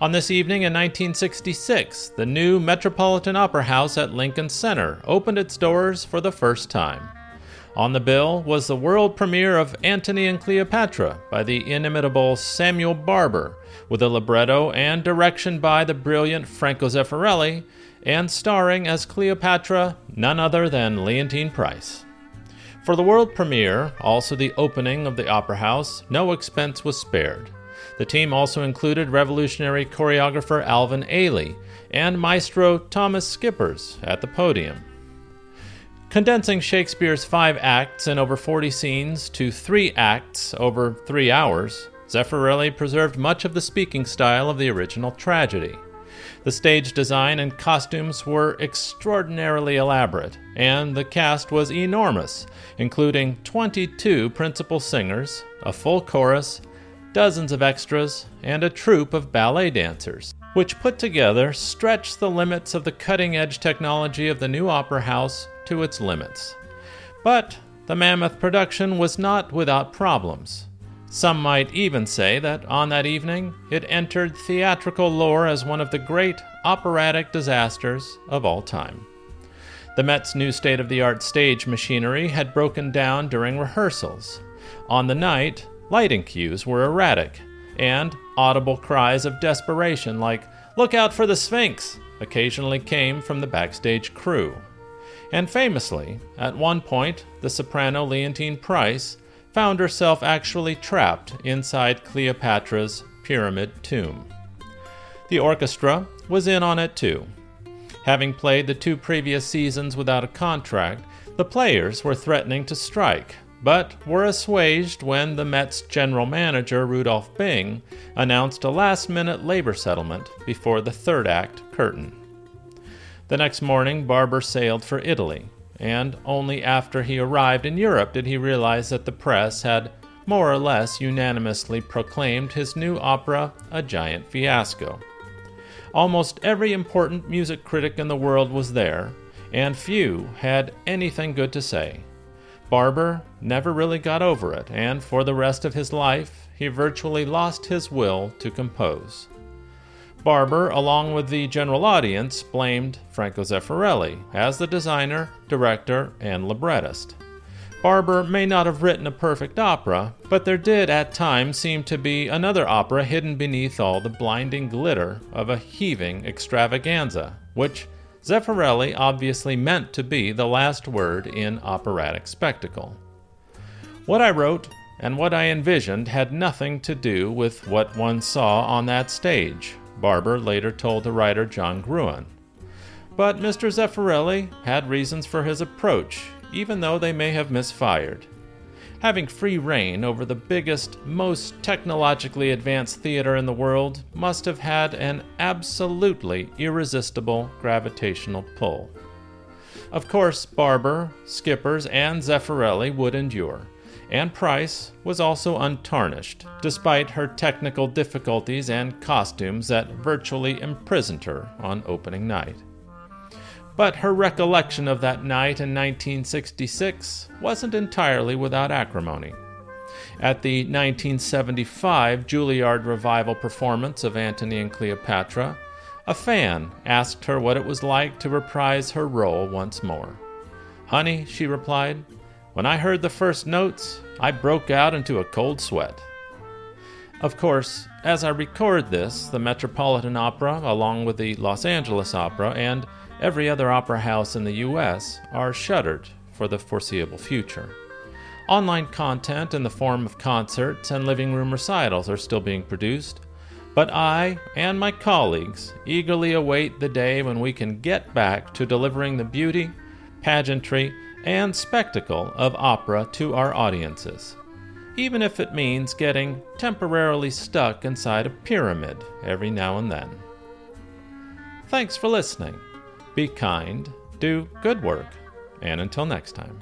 On this evening in 1966, the new Metropolitan Opera House at Lincoln Center opened its doors for the first time. On the bill was the world premiere of Antony and Cleopatra by the inimitable Samuel Barber, with a libretto and direction by the brilliant Franco Zeffirelli, and starring as Cleopatra none other than Leontyne Price. For the world premiere, also the opening of the Opera House, no expense was spared. The team also included revolutionary choreographer Alvin Ailey and maestro Thomas Schippers at the podium. Condensing Shakespeare's five acts and over 40 scenes to three acts over three hours, Zeffirelli preserved much of the speaking style of the original tragedy. The stage design and costumes were extraordinarily elaborate, and the cast was enormous, including 22 principal singers, a full chorus, dozens of extras, and a troupe of ballet dancers, which put together stretched the limits of the cutting edge technology of the new opera house to its limits. But the mammoth production was not without problems. Some might even say that on that evening it entered theatrical lore as one of the great operatic disasters of all time. The Met's new state of the art stage machinery had broken down during rehearsals. On the night, Lighting cues were erratic, and audible cries of desperation, like, Look out for the Sphinx! occasionally came from the backstage crew. And famously, at one point, the soprano Leontyne Price found herself actually trapped inside Cleopatra's pyramid tomb. The orchestra was in on it too. Having played the two previous seasons without a contract, the players were threatening to strike, but were assuaged when the Mets general manager Rudolf Bing announced a last minute labor settlement before the third act curtain. The next morning, Barber sailed for Italy, and only after he arrived in Europe did he realize that the press had more or less unanimously proclaimed his new opera a giant fiasco. Almost every important music critic in the world was there, and few had anything good to say. Barber never really got over it, and for the rest of his life, he virtually lost his will to compose. Barber, along with the general audience, blamed Franco Zeffirelli as the designer, director, and librettist. Barber may not have written a perfect opera, but there did at times seem to be another opera hidden beneath all the blinding glitter of a heaving extravaganza, which Zeffirelli obviously meant to be the last word in operatic spectacle. What I wrote and what I envisioned had nothing to do with what one saw on that stage, Barber later told the writer John Gruen. But Mr. Zeffirelli had reasons for his approach, even though they may have misfired having free reign over the biggest, most technologically advanced theater in the world must have had an absolutely irresistible gravitational pull. Of course, Barber, Schippers, and Zeffirelli would endure, and Price was also untarnished, despite her technical difficulties and costumes that virtually imprisoned her on opening night but her recollection of that night in 1966 wasn't entirely without acrimony. At the 1975 Juilliard revival performance of Antony and Cleopatra, a fan asked her what it was like to reprise her role once more. Honey, she replied, when I heard the first notes, I broke out into a cold sweat. Of course, as I record this, the Metropolitan Opera, along with the Los Angeles Opera and every other opera house in the U.S. are shuttered for the foreseeable future. Online content in the form of concerts and living room recitals are still being produced, but I and my colleagues eagerly await the day when we can get back to delivering the beauty, pageantry, and spectacle of opera to our audiences, even if it means getting temporarily stuck inside a pyramid every now and then. Thanks for listening. Be kind, do good work, and until next time.